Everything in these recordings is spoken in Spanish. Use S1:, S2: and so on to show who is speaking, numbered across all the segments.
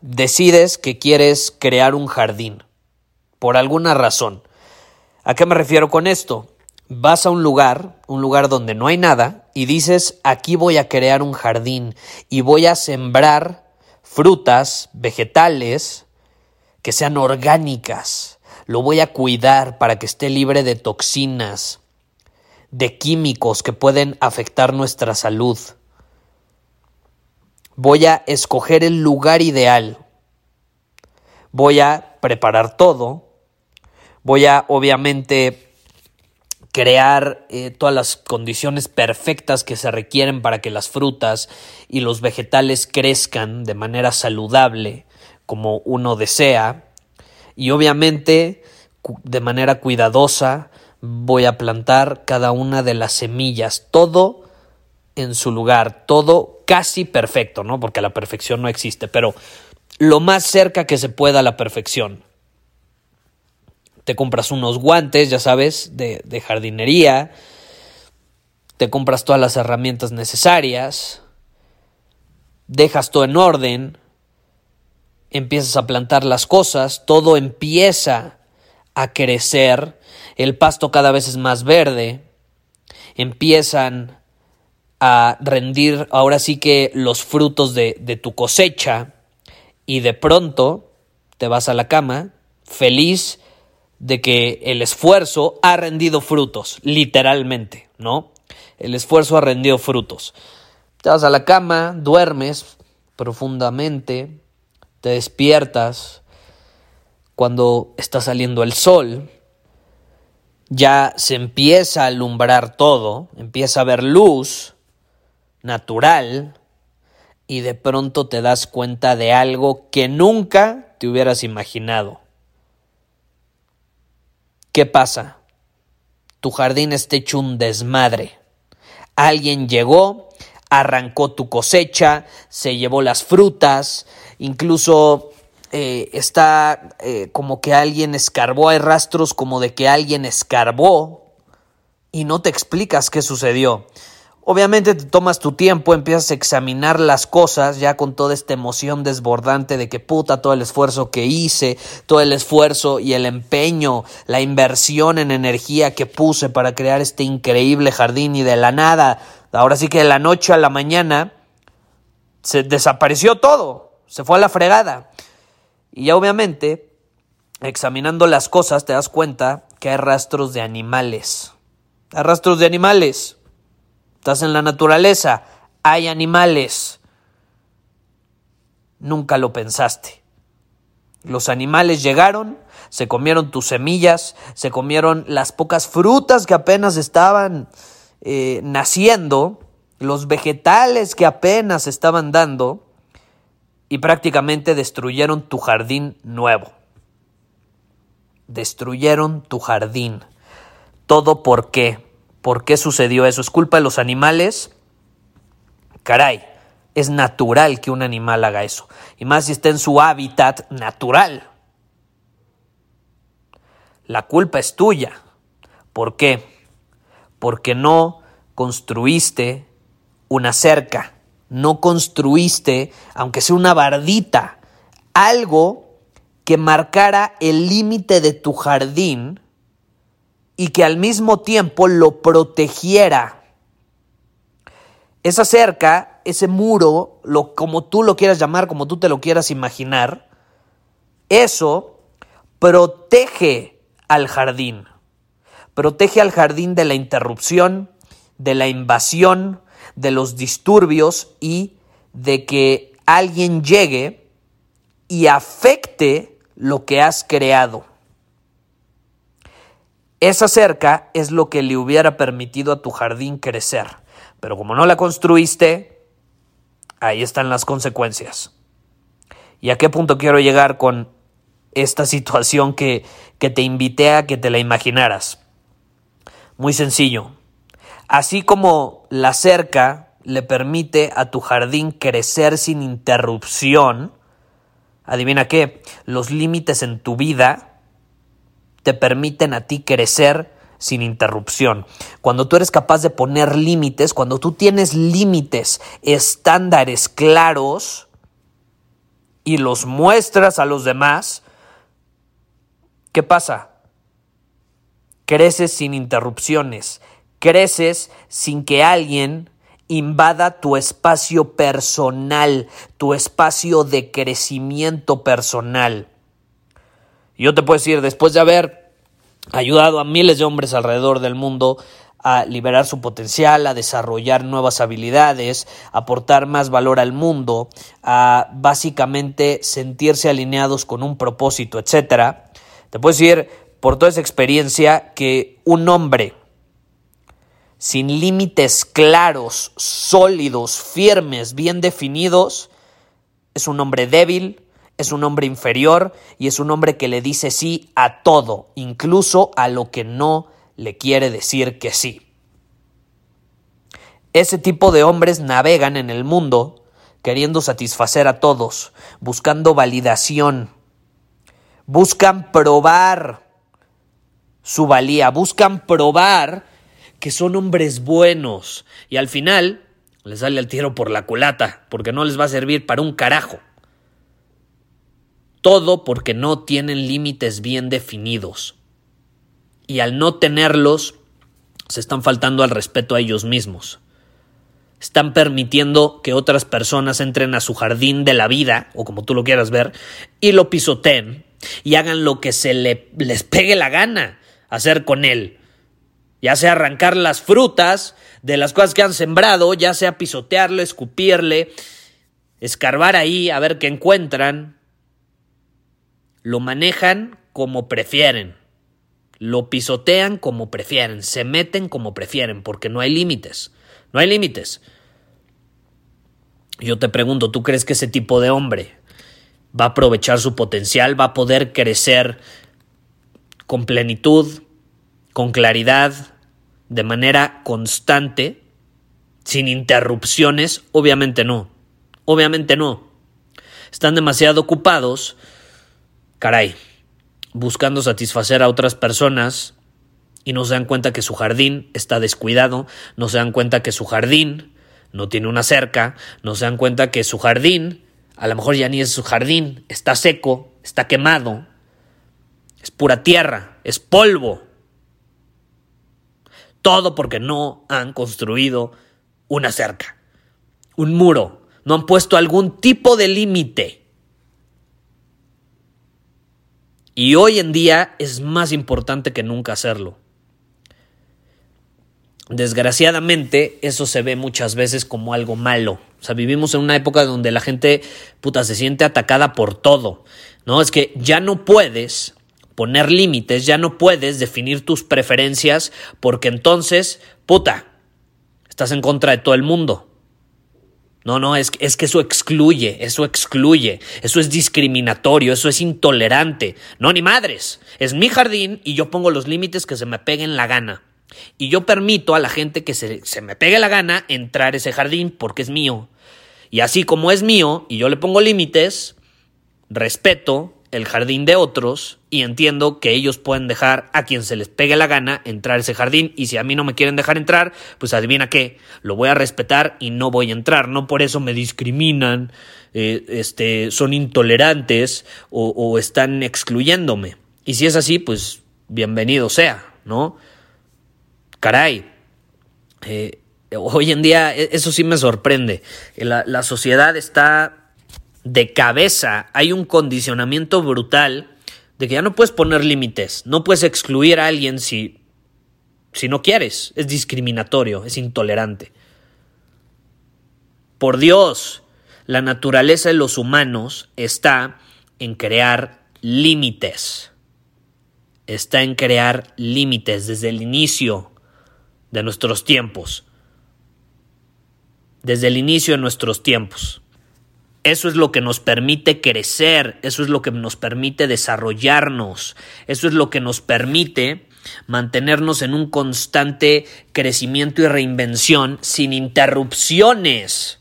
S1: decides que quieres crear un jardín. Por alguna razón. ¿A qué me refiero con esto? Vas a un lugar, un lugar donde no hay nada, y dices, aquí voy a crear un jardín y voy a sembrar frutas, vegetales, que sean orgánicas. Lo voy a cuidar para que esté libre de toxinas, de químicos que pueden afectar nuestra salud voy a escoger el lugar ideal, voy a preparar todo, voy a obviamente crear eh, todas las condiciones perfectas que se requieren para que las frutas y los vegetales crezcan de manera saludable como uno desea. Y obviamente de manera cuidadosa voy a plantar cada una de las semillas, todo en su lugar, todo casi perfecto, ¿no? Porque la perfección no existe, pero lo más cerca que se pueda a la perfección. Te compras unos guantes, ya sabes, de, de jardinería, te compras todas las herramientas necesarias, dejas todo en orden, empiezas a plantar las cosas, todo empieza a crecer, el pasto cada vez es más verde, empiezan a rendir ahora sí que los frutos de, de tu cosecha y de pronto te vas a la cama feliz de que el esfuerzo ha rendido frutos, literalmente, ¿no? El esfuerzo ha rendido frutos. Te vas a la cama, duermes profundamente, te despiertas cuando está saliendo el sol, ya se empieza a alumbrar todo, empieza a haber luz, natural y de pronto te das cuenta de algo que nunca te hubieras imaginado. ¿Qué pasa? Tu jardín está hecho un desmadre. Alguien llegó, arrancó tu cosecha, se llevó las frutas, incluso eh, está eh, como que alguien escarbó, hay rastros como de que alguien escarbó y no te explicas qué sucedió. Obviamente te tomas tu tiempo, empiezas a examinar las cosas ya con toda esta emoción desbordante de que puta todo el esfuerzo que hice, todo el esfuerzo y el empeño, la inversión en energía que puse para crear este increíble jardín y de la nada, ahora sí que de la noche a la mañana se desapareció todo, se fue a la fregada. Y ya obviamente, examinando las cosas te das cuenta que hay rastros de animales. Hay rastros de animales En la naturaleza, hay animales. Nunca lo pensaste. Los animales llegaron, se comieron tus semillas, se comieron las pocas frutas que apenas estaban eh, naciendo, los vegetales que apenas estaban dando, y prácticamente destruyeron tu jardín nuevo. Destruyeron tu jardín. ¿Todo por qué? ¿Por qué sucedió eso? ¿Es culpa de los animales? Caray, es natural que un animal haga eso. Y más si está en su hábitat natural. La culpa es tuya. ¿Por qué? Porque no construiste una cerca, no construiste, aunque sea una bardita, algo que marcara el límite de tu jardín y que al mismo tiempo lo protegiera. Esa cerca, ese muro, lo, como tú lo quieras llamar, como tú te lo quieras imaginar, Eso protege al jardín. Protege al jardín de la interrupción, de la invasión, de los disturbios y de que alguien llegue y afecte lo que has creado. Esa cerca es lo que le hubiera permitido a tu jardín crecer, pero como no la construiste, ahí están las consecuencias. ¿Y a qué punto quiero llegar con esta situación que, que te invité a que te la imaginaras? Muy sencillo. Así como la cerca le permite a tu jardín crecer sin interrupción, adivina qué, los límites en tu vida te permiten a ti crecer sin interrupción. Cuando tú eres capaz de poner límites, cuando tú tienes límites, estándares claros y los muestras a los demás, ¿qué pasa? Creces sin interrupciones, creces sin que alguien invada tu espacio personal, tu espacio de crecimiento personal. Yo te puedo decir, después de haber ayudado a miles de hombres alrededor del mundo a liberar su potencial, a desarrollar nuevas habilidades, a aportar más valor al mundo, a básicamente sentirse alineados con un propósito, etcétera. Te puedo decir por toda esa experiencia que un hombre sin límites claros, sólidos, firmes, bien definidos, es un hombre débil, es un hombre inferior y es un hombre que le dice sí a todo, incluso a lo que no le quiere decir que sí. Ese tipo de hombres navegan en el mundo queriendo satisfacer a todos, buscando validación, buscan probar su valía, buscan probar que son hombres buenos y al final les sale el tiro por la culata porque no les va a servir para un carajo. Todo porque no tienen límites bien definidos. Y al no tenerlos, se están faltando al respeto a ellos mismos. Están permitiendo que otras personas entren a su jardín de la vida, o como tú lo quieras ver, y lo pisoteen y hagan lo que se les pegue la gana hacer con él. Ya sea arrancar las frutas de las cosas que han sembrado, ya sea pisotearlo, escupirle, escarbar ahí a ver qué encuentran, lo manejan como prefieren. Lo pisotean como prefieren. Se meten como prefieren. Porque no hay límites. No hay límites. Yo te pregunto, ¿tú crees que ese tipo de hombre va a aprovechar su potencial? ¿Va a poder crecer con plenitud, con claridad, de manera constante, sin interrupciones? Obviamente no. Obviamente no. Están demasiado ocupados caray, buscando satisfacer a otras personas y no se dan cuenta que su jardín está descuidado, no se dan cuenta que su jardín no tiene una cerca, no se dan cuenta que su jardín, a lo mejor ya ni es su jardín, está seco, está quemado, es pura tierra, es polvo. Todo porque no han construido una cerca, un muro, no han puesto algún tipo de límite. Y hoy en día es más importante que nunca hacerlo. Desgraciadamente, eso se ve muchas veces como algo malo. O sea, vivimos en una época donde la gente, puta, se siente atacada por todo. ¿No? Es que ya no puedes poner límites, ya no puedes definir tus preferencias, porque entonces, puta, estás en contra de todo el mundo. No, no, es, es que eso excluye, eso excluye, eso es discriminatorio, eso es intolerante. No, ni madres. Es mi jardín y yo pongo los límites que se me peguen la gana. Y yo permito a la gente que se, se me pegue la gana entrar a ese jardín porque es mío. Y así como es mío y yo le pongo límites, respeto el jardín de otros y entiendo que ellos pueden dejar a quien se les pegue la gana entrar a ese jardín y si a mí no me quieren dejar entrar, pues adivina qué, lo voy a respetar y no voy a entrar, no por eso me discriminan, eh, este, son intolerantes o, están excluyéndome. Y si es así, pues bienvenido sea, ¿no? Caray, eh, hoy en día e, eso sí me sorprende, la, la sociedad está de cabeza hay un condicionamiento brutal de que ya no puedes poner límites, no puedes excluir a alguien si, si no quieres, es discriminatorio, es intolerante. Por Dios, la naturaleza de los humanos está en crear límites. Está en crear límites desde el inicio de nuestros tiempos. Desde el inicio de nuestros tiempos. Eso es lo que nos permite crecer, eso es lo que nos permite desarrollarnos, eso es lo que nos permite mantenernos en un constante crecimiento y reinvención sin interrupciones.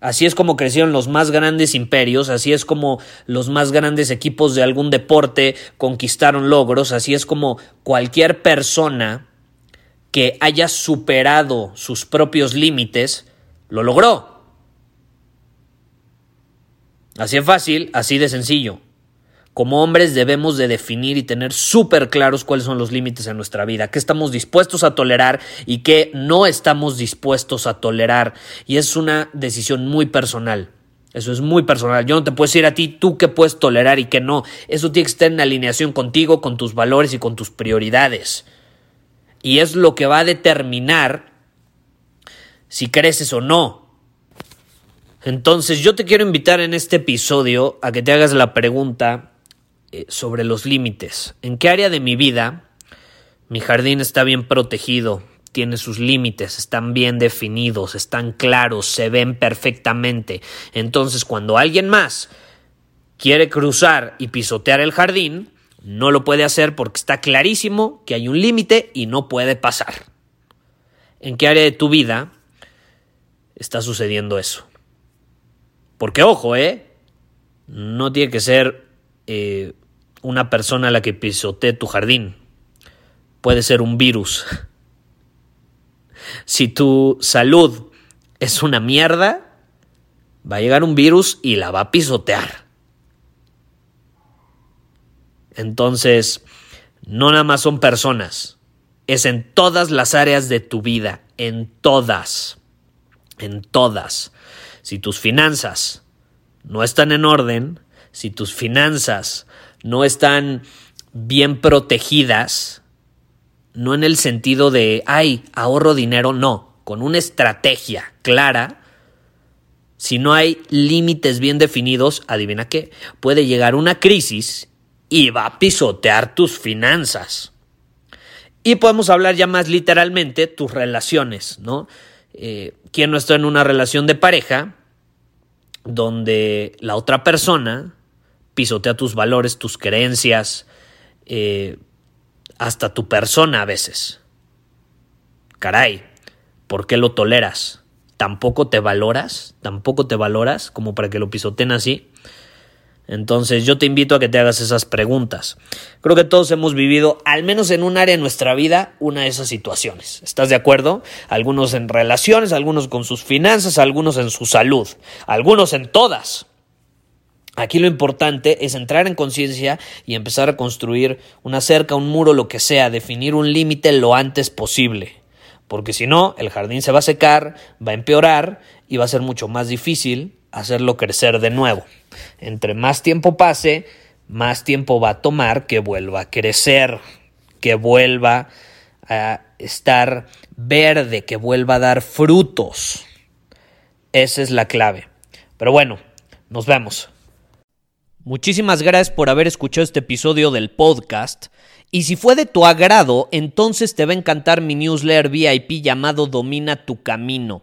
S1: Así es como crecieron los más grandes imperios, así es como los más grandes equipos de algún deporte conquistaron logros, así es como cualquier persona que haya superado sus propios límites lo logró. Así es fácil, así de sencillo. Como hombres debemos de definir y tener súper claros cuáles son los límites en nuestra vida, qué estamos dispuestos a tolerar y qué no estamos dispuestos a tolerar. Y es una decisión muy personal. Eso es muy personal. Yo no te puedo decir a ti tú qué puedes tolerar y qué no. Eso tiene que estar en alineación contigo, con tus valores y con tus prioridades. Y es lo que va a determinar si creces o no entonces yo te quiero invitar en este episodio a que te hagas la pregunta eh, sobre los límites. ¿En qué área de mi vida mi jardín está bien protegido? Tiene sus límites, están bien definidos, están claros, se ven perfectamente. Entonces cuando alguien más quiere cruzar y pisotear el jardín, no lo puede hacer porque está clarísimo que hay un límite y no puede pasar. ¿En qué área de tu vida está sucediendo eso? Porque ojo, ¿eh? No tiene que ser eh, una persona la que pisotee tu jardín. Puede ser un virus. si tu salud es una mierda, va a llegar un virus y la va a pisotear. Entonces, no nada más son personas, es en todas las áreas de tu vida, en todas, en todas. Si tus finanzas no están en orden, si tus finanzas no están bien protegidas, no en el sentido de, ay, ahorro dinero, no, con una estrategia clara, si no hay límites bien definidos, adivina qué, puede llegar una crisis y va a pisotear tus finanzas. Y podemos hablar ya más literalmente tus relaciones, ¿no? Eh, ¿Quién no está en una relación de pareja donde la otra persona pisotea tus valores, tus creencias, eh, hasta tu persona a veces? Caray, ¿por qué lo toleras? ¿Tampoco te valoras? ¿Tampoco te valoras como para que lo pisoteen así? Entonces yo te invito a que te hagas esas preguntas. Creo que todos hemos vivido, al menos en un área de nuestra vida, una de esas situaciones. ¿Estás de acuerdo? Algunos en relaciones, algunos con sus finanzas, algunos en su salud, algunos en todas. Aquí lo importante es entrar en conciencia y empezar a construir una cerca, un muro, lo que sea, definir un límite lo antes posible. Porque si no, el jardín se va a secar, va a empeorar y va a ser mucho más difícil hacerlo crecer de nuevo. Entre más tiempo pase, más tiempo va a tomar que vuelva a crecer, que vuelva a estar verde, que vuelva a dar frutos. Esa es la clave. Pero bueno, nos vemos. Muchísimas gracias por haber escuchado este episodio del podcast. Y si fue de tu agrado, entonces te va a encantar mi newsletter VIP llamado Domina tu Camino.